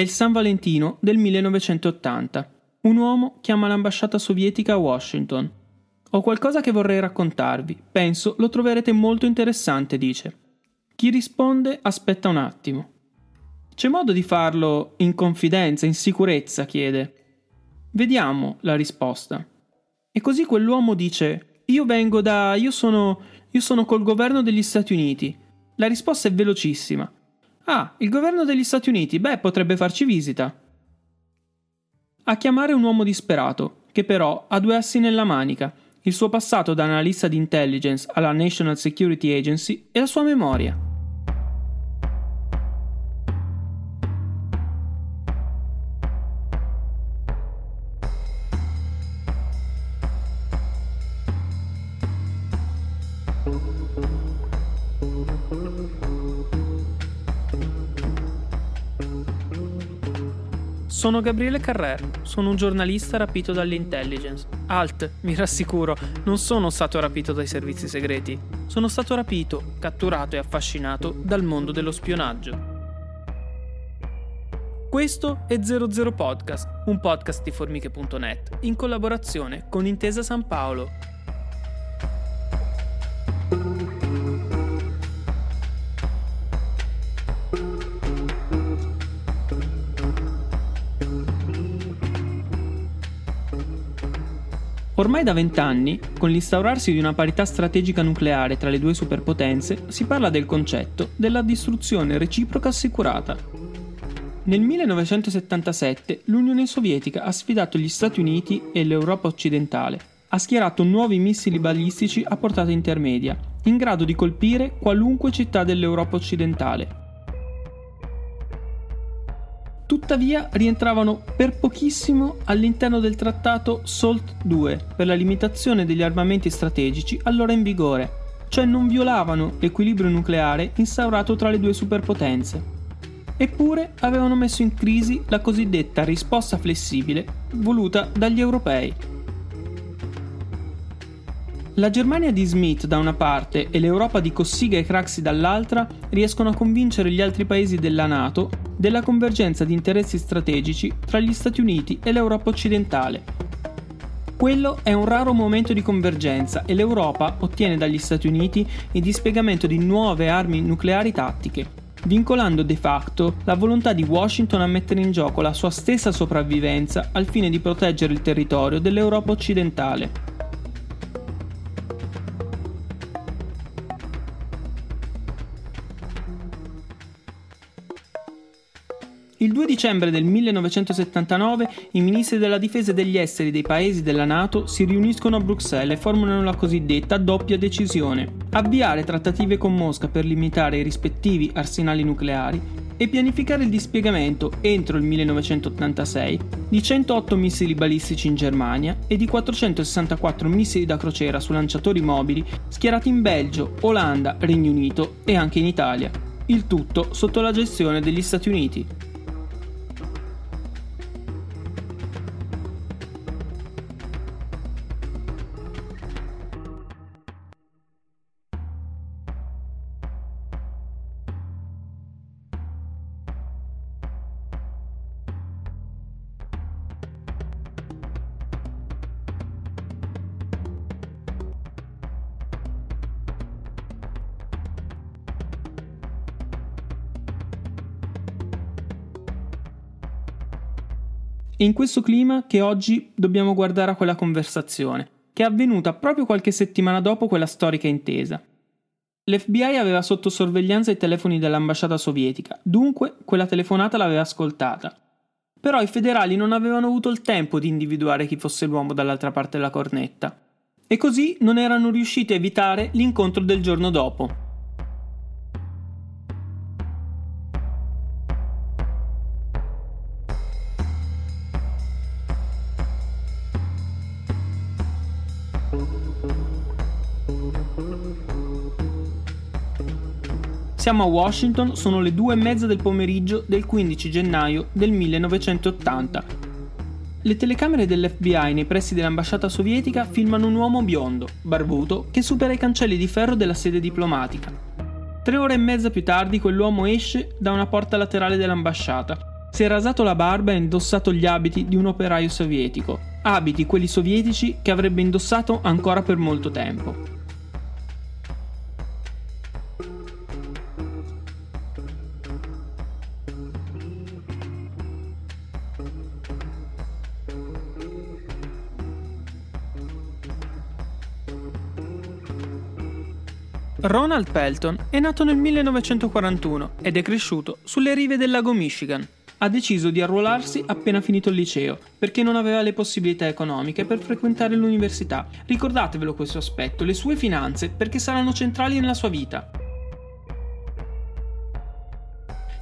È il San Valentino del 1980. Un uomo chiama l'ambasciata sovietica a Washington. Ho qualcosa che vorrei raccontarvi. Penso lo troverete molto interessante, dice. Chi risponde aspetta un attimo. C'è modo di farlo in confidenza, in sicurezza? chiede. Vediamo la risposta. E così quell'uomo dice: Io vengo da. Io sono. Io sono col governo degli Stati Uniti. La risposta è velocissima. Ah, il governo degli Stati Uniti? Beh, potrebbe farci visita. A chiamare un uomo disperato, che però ha due assi nella manica, il suo passato da analista di intelligence alla National Security Agency e la sua memoria. Sono Gabriele Carrer, sono un giornalista rapito dall'intelligence. Alt, mi rassicuro, non sono stato rapito dai servizi segreti. Sono stato rapito, catturato e affascinato dal mondo dello spionaggio. Questo è 00 Podcast, un podcast di formiche.net in collaborazione con Intesa San Paolo. Ormai da vent'anni, con l'instaurarsi di una parità strategica nucleare tra le due superpotenze, si parla del concetto della distruzione reciproca assicurata. Nel 1977 l'Unione Sovietica ha sfidato gli Stati Uniti e l'Europa occidentale. Ha schierato nuovi missili balistici a portata intermedia, in grado di colpire qualunque città dell'Europa occidentale, tuttavia rientravano per pochissimo all'interno del trattato SALT II per la limitazione degli armamenti strategici allora in vigore, cioè non violavano l'equilibrio nucleare instaurato tra le due superpotenze. Eppure avevano messo in crisi la cosiddetta risposta flessibile voluta dagli europei. La Germania di Smith da una parte e l'Europa di Cossiga e Craxi dall'altra riescono a convincere gli altri paesi della Nato della convergenza di interessi strategici tra gli Stati Uniti e l'Europa occidentale. Quello è un raro momento di convergenza e l'Europa ottiene dagli Stati Uniti il dispiegamento di nuove armi nucleari tattiche, vincolando de facto la volontà di Washington a mettere in gioco la sua stessa sopravvivenza al fine di proteggere il territorio dell'Europa occidentale. Dicembre del 1979 i ministri della difesa e degli esteri dei paesi della Nato si riuniscono a Bruxelles e formulano la cosiddetta doppia decisione, avviare trattative con Mosca per limitare i rispettivi arsenali nucleari e pianificare il dispiegamento entro il 1986 di 108 missili balistici in Germania e di 464 missili da crociera su lanciatori mobili schierati in Belgio, Olanda, Regno Unito e anche in Italia. Il tutto sotto la gestione degli Stati Uniti. È in questo clima che oggi dobbiamo guardare a quella conversazione, che è avvenuta proprio qualche settimana dopo quella storica intesa. L'FBI aveva sotto sorveglianza i telefoni dell'ambasciata sovietica, dunque quella telefonata l'aveva ascoltata. Però i federali non avevano avuto il tempo di individuare chi fosse l'uomo dall'altra parte della cornetta. E così non erano riusciti a evitare l'incontro del giorno dopo. Siamo a Washington, sono le due e mezza del pomeriggio del 15 gennaio del 1980. Le telecamere dell'FBI nei pressi dell'ambasciata sovietica filmano un uomo biondo, barbuto, che supera i cancelli di ferro della sede diplomatica. Tre ore e mezza più tardi quell'uomo esce da una porta laterale dell'ambasciata. Si è rasato la barba e indossato gli abiti di un operaio sovietico, abiti quelli sovietici che avrebbe indossato ancora per molto tempo. Ronald Pelton è nato nel 1941 ed è cresciuto sulle rive del lago Michigan. Ha deciso di arruolarsi appena finito il liceo, perché non aveva le possibilità economiche per frequentare l'università. Ricordatevelo questo aspetto, le sue finanze, perché saranno centrali nella sua vita.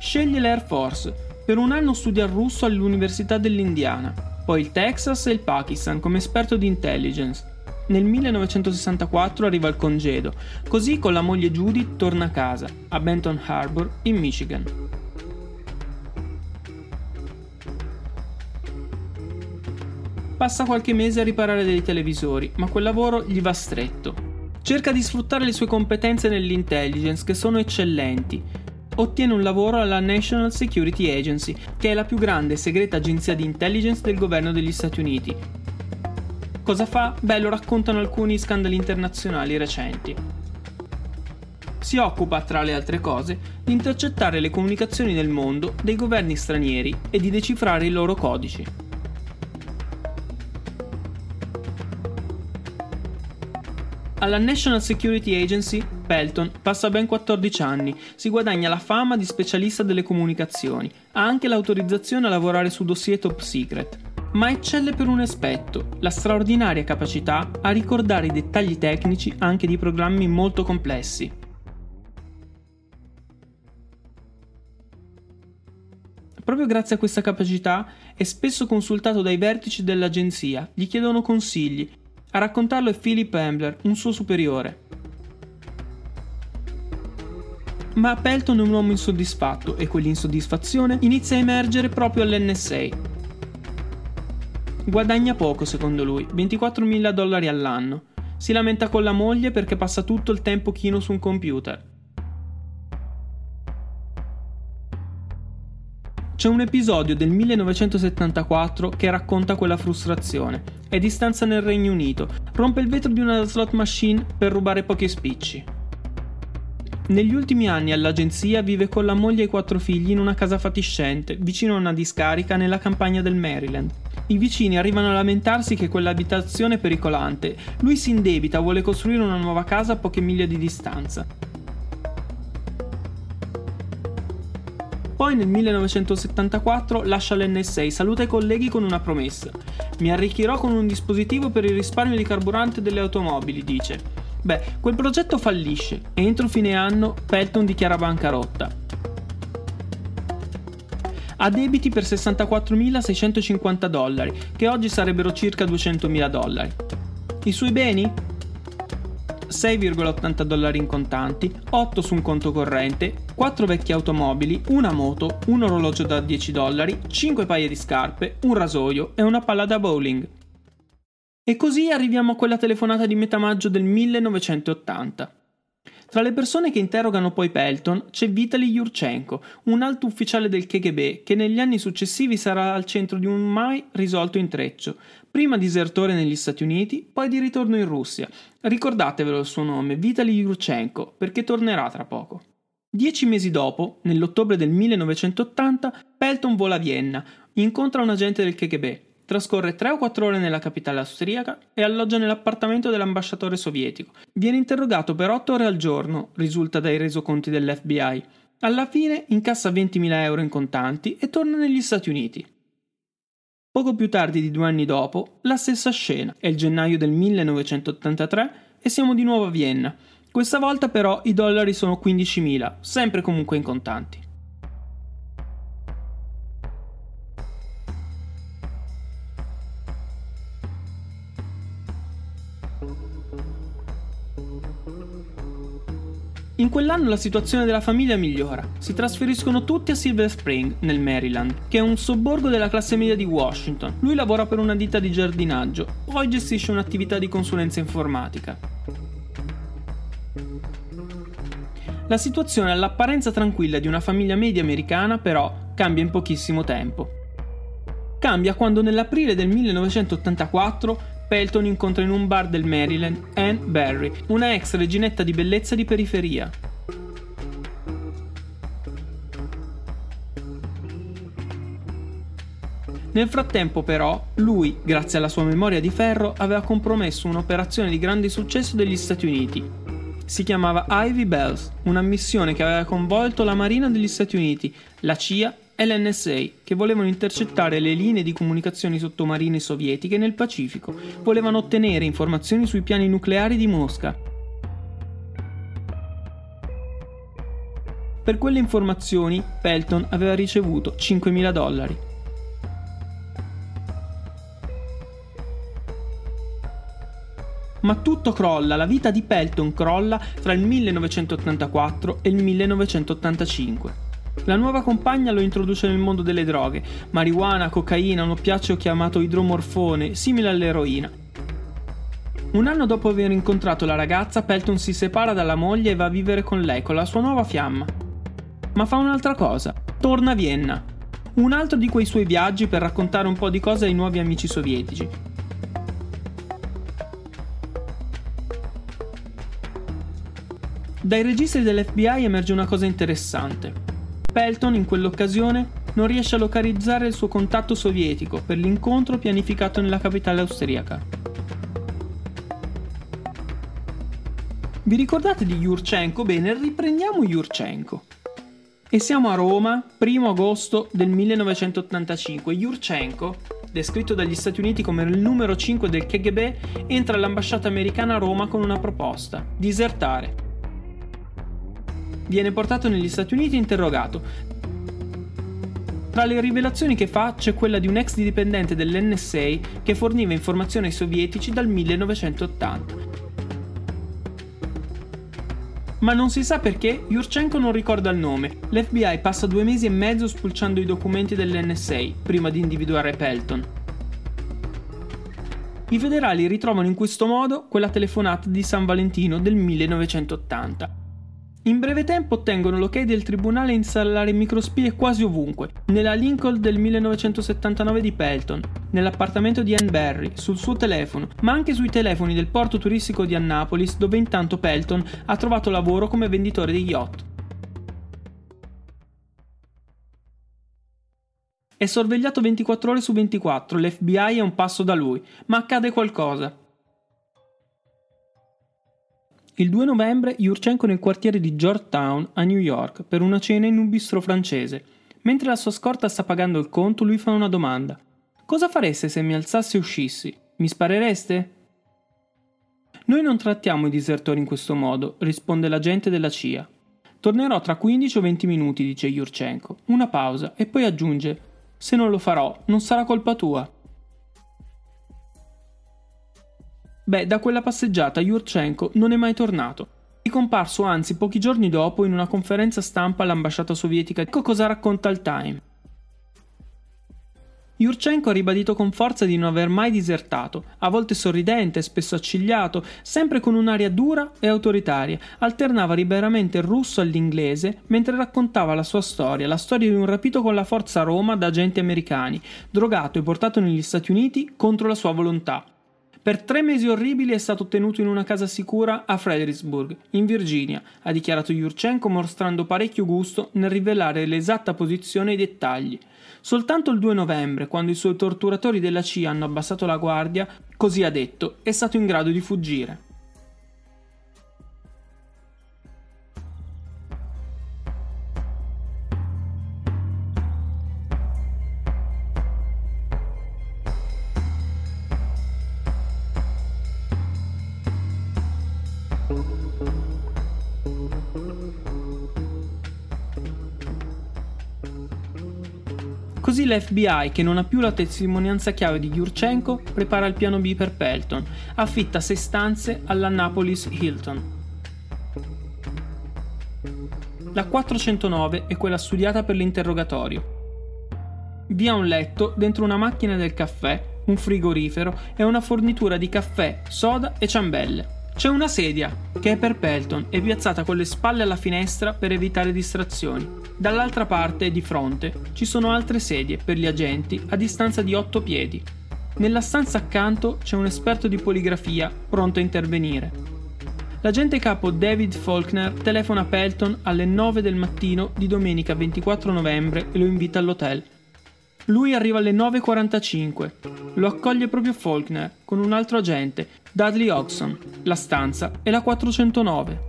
Sceglie l'Air Force. Per un anno studia il russo all'Università dell'Indiana, poi il Texas e il Pakistan come esperto di intelligence nel 1964 arriva il congedo, così con la moglie Judy torna a casa, a Benton Harbor, in Michigan. Passa qualche mese a riparare dei televisori, ma quel lavoro gli va stretto. Cerca di sfruttare le sue competenze nell'intelligence, che sono eccellenti. Ottiene un lavoro alla National Security Agency, che è la più grande e segreta agenzia di intelligence del governo degli Stati Uniti, Cosa fa? Beh, lo raccontano alcuni scandali internazionali recenti. Si occupa, tra le altre cose, di intercettare le comunicazioni nel mondo dei governi stranieri e di decifrare i loro codici. Alla National Security Agency, Pelton passa ben 14 anni, si guadagna la fama di specialista delle comunicazioni, ha anche l'autorizzazione a lavorare su dossier top secret ma eccelle per un aspetto, la straordinaria capacità a ricordare i dettagli tecnici anche di programmi molto complessi. Proprio grazie a questa capacità è spesso consultato dai vertici dell'agenzia, gli chiedono consigli. A raccontarlo è Philip Ambler, un suo superiore. Ma Pelton è un uomo insoddisfatto e quell'insoddisfazione inizia a emergere proprio all'NSA, Guadagna poco secondo lui, 24.000 dollari all'anno. Si lamenta con la moglie perché passa tutto il tempo chino su un computer. C'è un episodio del 1974 che racconta quella frustrazione. È di stanza nel Regno Unito, rompe il vetro di una slot machine per rubare pochi spicci. Negli ultimi anni all'agenzia vive con la moglie e i quattro figli in una casa fatiscente, vicino a una discarica nella campagna del Maryland. I vicini arrivano a lamentarsi che quell'abitazione è pericolante. Lui si indebita, vuole costruire una nuova casa a poche miglia di distanza. Poi nel 1974 lascia l'NSA, saluta i colleghi con una promessa. Mi arricchirò con un dispositivo per il risparmio di carburante delle automobili, dice. Beh, quel progetto fallisce e entro fine anno Pelton dichiara bancarotta ha debiti per 64.650 dollari, che oggi sarebbero circa 200.000 dollari. I suoi beni? 6,80 dollari in contanti, 8 su un conto corrente, 4 vecchie automobili, una moto, un orologio da 10 dollari, 5 paia di scarpe, un rasoio e una palla da bowling. E così arriviamo a quella telefonata di metà maggio del 1980. Tra le persone che interrogano poi Pelton c'è Vitaly Yurchenko, un alto ufficiale del KGB che negli anni successivi sarà al centro di un mai risolto intreccio, prima disertore negli Stati Uniti, poi di ritorno in Russia. Ricordatevelo il suo nome, Vitaly Yurchenko, perché tornerà tra poco. Dieci mesi dopo, nell'ottobre del 1980, Pelton vola a Vienna, incontra un agente del KGB, Trascorre 3 o 4 ore nella capitale austriaca e alloggia nell'appartamento dell'ambasciatore sovietico. Viene interrogato per 8 ore al giorno, risulta dai resoconti dell'FBI. Alla fine incassa 20.000 euro in contanti e torna negli Stati Uniti. Poco più tardi di due anni dopo, la stessa scena. È il gennaio del 1983 e siamo di nuovo a Vienna. Questa volta però i dollari sono 15.000, sempre comunque in contanti. In quell'anno la situazione della famiglia migliora. Si trasferiscono tutti a Silver Spring, nel Maryland, che è un sobborgo della classe media di Washington. Lui lavora per una ditta di giardinaggio, poi gestisce un'attività di consulenza informatica. La situazione all'apparenza tranquilla di una famiglia media americana, però, cambia in pochissimo tempo. Cambia quando nell'aprile del 1984 Pelton incontra in un bar del Maryland Anne Barry, una ex reginetta di bellezza di periferia. Nel frattempo però, lui, grazie alla sua memoria di ferro, aveva compromesso un'operazione di grande successo degli Stati Uniti. Si chiamava Ivy Bells, una missione che aveva coinvolto la Marina degli Stati Uniti, la CIA e l'NSA, che volevano intercettare le linee di comunicazioni sottomarine sovietiche nel Pacifico, volevano ottenere informazioni sui piani nucleari di Mosca. Per quelle informazioni Pelton aveva ricevuto 5.000 dollari. Ma tutto crolla, la vita di Pelton crolla tra il 1984 e il 1985. La nuova compagna lo introduce nel mondo delle droghe, marijuana, cocaina, un oppiaceo chiamato idromorfone, simile all'eroina. Un anno dopo aver incontrato la ragazza, Pelton si separa dalla moglie e va a vivere con lei, con la sua nuova fiamma. Ma fa un'altra cosa, torna a Vienna. Un altro di quei suoi viaggi per raccontare un po' di cose ai nuovi amici sovietici. Dai registri dell'FBI emerge una cosa interessante. Pelton in quell'occasione non riesce a localizzare il suo contatto sovietico per l'incontro pianificato nella capitale austriaca. Vi ricordate di Yurchenko? Bene, riprendiamo Yurchenko. E siamo a Roma, 1 agosto del 1985. Yurchenko, descritto dagli Stati Uniti come il numero 5 del KGB, entra all'ambasciata americana a Roma con una proposta: disertare viene portato negli Stati Uniti e interrogato. Tra le rivelazioni che fa c'è quella di un ex dipendente dell'NSA che forniva informazioni ai sovietici dal 1980. Ma non si sa perché Yurchenko non ricorda il nome. L'FBI passa due mesi e mezzo spulciando i documenti dell'NSA prima di individuare Pelton. I federali ritrovano in questo modo quella telefonata di San Valentino del 1980. In breve tempo ottengono l'ok del tribunale a installare microspie quasi ovunque, nella Lincoln del 1979 di Pelton, nell'appartamento di Anne Barry, sul suo telefono, ma anche sui telefoni del porto turistico di Annapolis dove intanto Pelton ha trovato lavoro come venditore di yacht. È sorvegliato 24 ore su 24, l'FBI è un passo da lui, ma accade qualcosa. Il 2 novembre Yurchenko nel quartiere di Georgetown a New York per una cena in un bistro francese. Mentre la sua scorta sta pagando il conto, lui fa una domanda. Cosa fareste se mi alzassi e uscissi? Mi sparereste? Noi non trattiamo i disertori in questo modo, risponde l'agente della CIA. Tornerò tra 15 o 20 minuti, dice Yurchenko. Una pausa e poi aggiunge: Se non lo farò, non sarà colpa tua. Beh, da quella passeggiata Yurchenko non è mai tornato. È comparso anzi pochi giorni dopo in una conferenza stampa all'ambasciata sovietica. Ecco cosa racconta il Time. Yurchenko ha ribadito con forza di non aver mai disertato, a volte sorridente, spesso accigliato, sempre con un'aria dura e autoritaria, alternava liberamente il russo all'inglese mentre raccontava la sua storia, la storia di un rapito con la forza a Roma da agenti americani, drogato e portato negli Stati Uniti contro la sua volontà. Per tre mesi orribili è stato tenuto in una casa sicura a Fredericksburg, in Virginia, ha dichiarato Yurchenko mostrando parecchio gusto nel rivelare l'esatta posizione e i dettagli. Soltanto il 2 novembre, quando i suoi torturatori della CIA hanno abbassato la guardia, così ha detto, è stato in grado di fuggire. Così l'FBI, che non ha più la testimonianza chiave di Yurchenko, prepara il piano B per Pelton, affitta sei stanze all'Annapolis Hilton. La 409 è quella studiata per l'interrogatorio. Vi ha un letto dentro una macchina del caffè, un frigorifero e una fornitura di caffè, soda e ciambelle. C'è una sedia, che è per Pelton, e piazzata con le spalle alla finestra per evitare distrazioni. Dall'altra parte, di fronte, ci sono altre sedie per gli agenti a distanza di 8 piedi. Nella stanza accanto c'è un esperto di poligrafia pronto a intervenire. L'agente capo David Faulkner telefona a Pelton alle 9 del mattino di domenica 24 novembre e lo invita all'hotel. Lui arriva alle 9.45. Lo accoglie proprio Faulkner con un altro agente, Dudley Oxon. La stanza è la 409.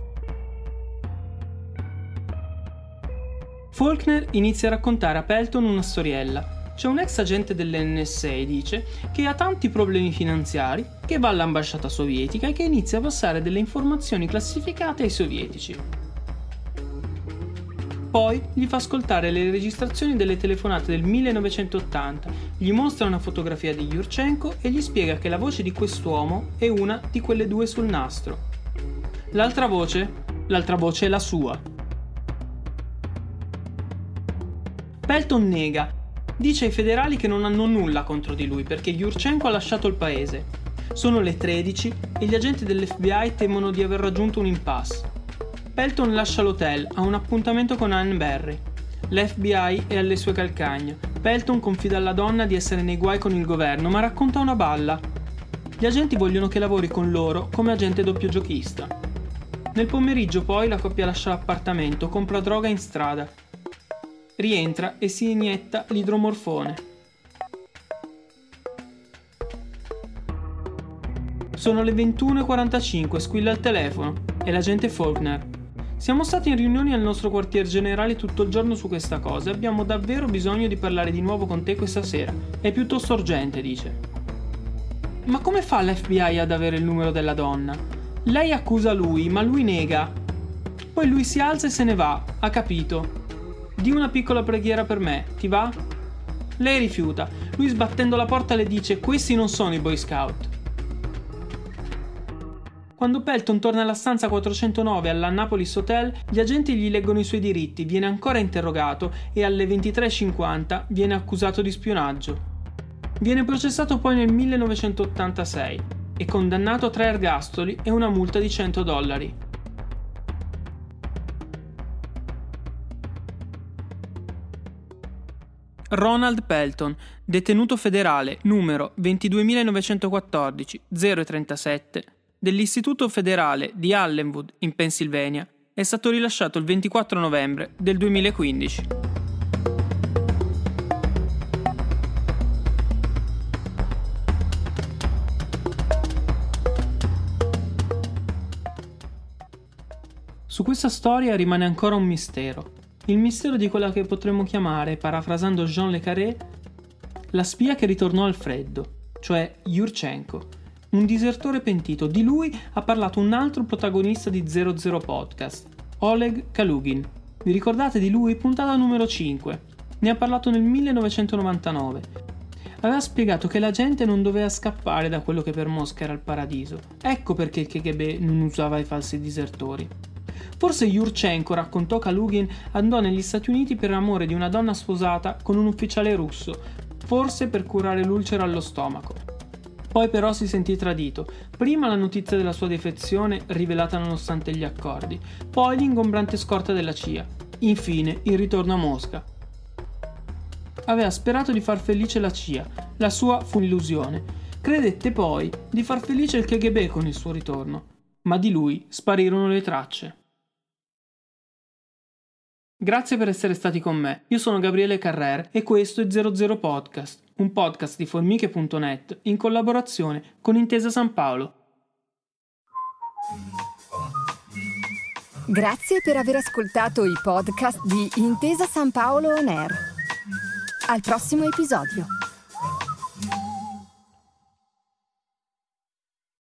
Faulkner inizia a raccontare a Pelton una storiella. C'è un ex agente dell'NSA, dice, che ha tanti problemi finanziari, che va all'ambasciata sovietica e che inizia a passare delle informazioni classificate ai sovietici. Poi gli fa ascoltare le registrazioni delle telefonate del 1980, gli mostra una fotografia di Yurchenko e gli spiega che la voce di quest'uomo è una di quelle due sul nastro. L'altra voce? L'altra voce è la sua. Pelton nega. Dice ai federali che non hanno nulla contro di lui perché Yurchenko ha lasciato il paese. Sono le 13 e gli agenti dell'FBI temono di aver raggiunto un impasse. Pelton lascia l'hotel, ha un appuntamento con Anne Barry. L'FBI è alle sue calcagna. Pelton confida alla donna di essere nei guai con il governo, ma racconta una balla. Gli agenti vogliono che lavori con loro come agente doppio giochista. Nel pomeriggio poi la coppia lascia l'appartamento, compra droga in strada. Rientra e si inietta l'idromorfone. Sono le 21.45, squilla il telefono. È l'agente Faulkner. Siamo stati in riunioni al nostro quartier generale tutto il giorno su questa cosa e abbiamo davvero bisogno di parlare di nuovo con te questa sera. È piuttosto urgente, dice. Ma come fa l'FBI ad avere il numero della donna? Lei accusa lui, ma lui nega. Poi lui si alza e se ne va, ha capito. Di una piccola preghiera per me, ti va? Lei rifiuta. Lui sbattendo la porta le dice: Questi non sono i Boy Scout. Quando Pelton torna alla stanza 409 all'Annapolis Hotel, gli agenti gli leggono i suoi diritti, viene ancora interrogato e alle 23.50 viene accusato di spionaggio. Viene processato poi nel 1986 e condannato a tre ergastoli e una multa di 100 dollari. Ronald Pelton, detenuto federale numero 22914 037 dell'Istituto federale di Allenwood in Pennsylvania è stato rilasciato il 24 novembre del 2015. Su questa storia rimane ancora un mistero. Il mistero di quella che potremmo chiamare, parafrasando Jean Le Carré, la spia che ritornò al freddo, cioè Yurchenko, un disertore pentito. Di lui ha parlato un altro protagonista di 00 Podcast, Oleg Kalugin. Vi ricordate di lui? Puntata numero 5. Ne ha parlato nel 1999. Aveva spiegato che la gente non doveva scappare da quello che per Mosca era il paradiso. Ecco perché il KGB non usava i falsi disertori. Forse Yurchenko, raccontò Kalugin, andò negli Stati Uniti per amore di una donna sposata con un ufficiale russo, forse per curare l'ulcera allo stomaco. Poi però si sentì tradito. Prima la notizia della sua defezione rivelata nonostante gli accordi, poi l'ingombrante scorta della CIA. Infine il ritorno a Mosca. Aveva sperato di far felice la CIA, la sua fu un'illusione. Credette poi di far felice il KGB con il suo ritorno, ma di lui sparirono le tracce. Grazie per essere stati con me. Io sono Gabriele Carrer e questo è 00 Podcast, un podcast di formiche.net in collaborazione con Intesa San Paolo. Grazie per aver ascoltato i podcast di Intesa San Paolo On Air. Al prossimo episodio.